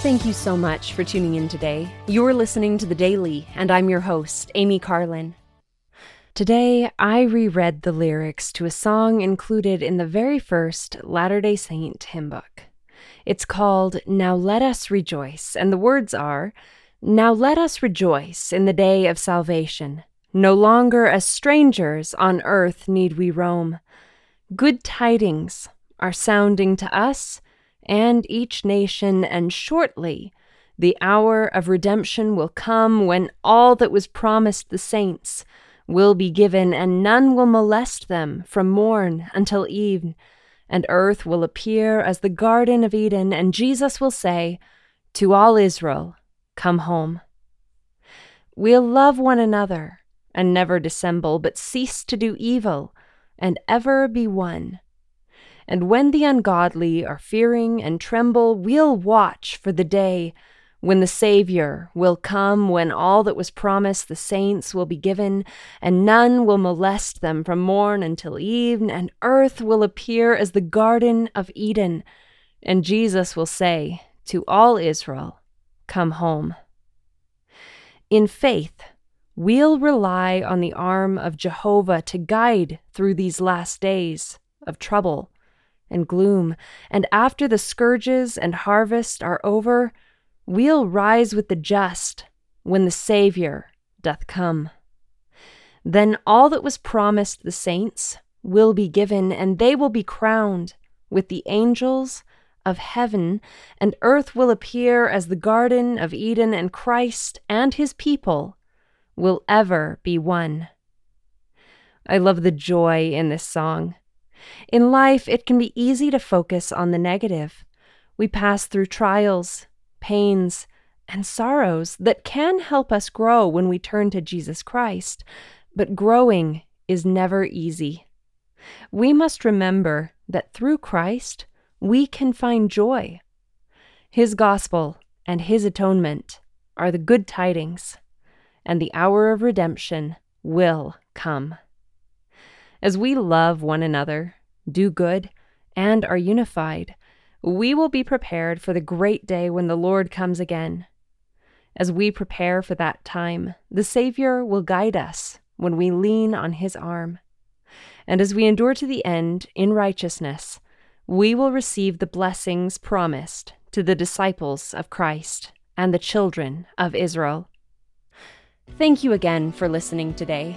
Thank you so much for tuning in today. You're listening to The Daily, and I'm your host, Amy Carlin. Today, I reread the lyrics to a song included in the very first Latter day Saint hymn book. It's called Now Let Us Rejoice, and the words are Now let us rejoice in the day of salvation. No longer as strangers on earth need we roam. Good tidings are sounding to us and each nation, and shortly the hour of redemption will come when all that was promised the saints will be given, and none will molest them from morn until eve, and earth will appear as the Garden of Eden, and Jesus will say, To all Israel, come home. We'll love one another and never dissemble, but cease to do evil and ever be one. And when the ungodly are fearing and tremble, we'll watch for the day when the Savior will come, when all that was promised the saints will be given, and none will molest them from morn until eve, and earth will appear as the Garden of Eden, and Jesus will say to all Israel, Come home. In faith, we'll rely on the arm of Jehovah to guide through these last days of trouble and gloom, and after the scourges and harvest are over, we'll rise with the just when the Saviour doth come. Then all that was promised the saints will be given, and they will be crowned with the angels of heaven, and earth will appear as the Garden of Eden, and Christ and his people will ever be one. I love the joy in this song. In life, it can be easy to focus on the negative. We pass through trials, pains, and sorrows that can help us grow when we turn to Jesus Christ, but growing is never easy. We must remember that through Christ, we can find joy. His gospel and His atonement are the good tidings, and the hour of redemption will come. As we love one another, do good, and are unified, we will be prepared for the great day when the Lord comes again. As we prepare for that time, the Savior will guide us when we lean on his arm. And as we endure to the end in righteousness, we will receive the blessings promised to the disciples of Christ and the children of Israel. Thank you again for listening today.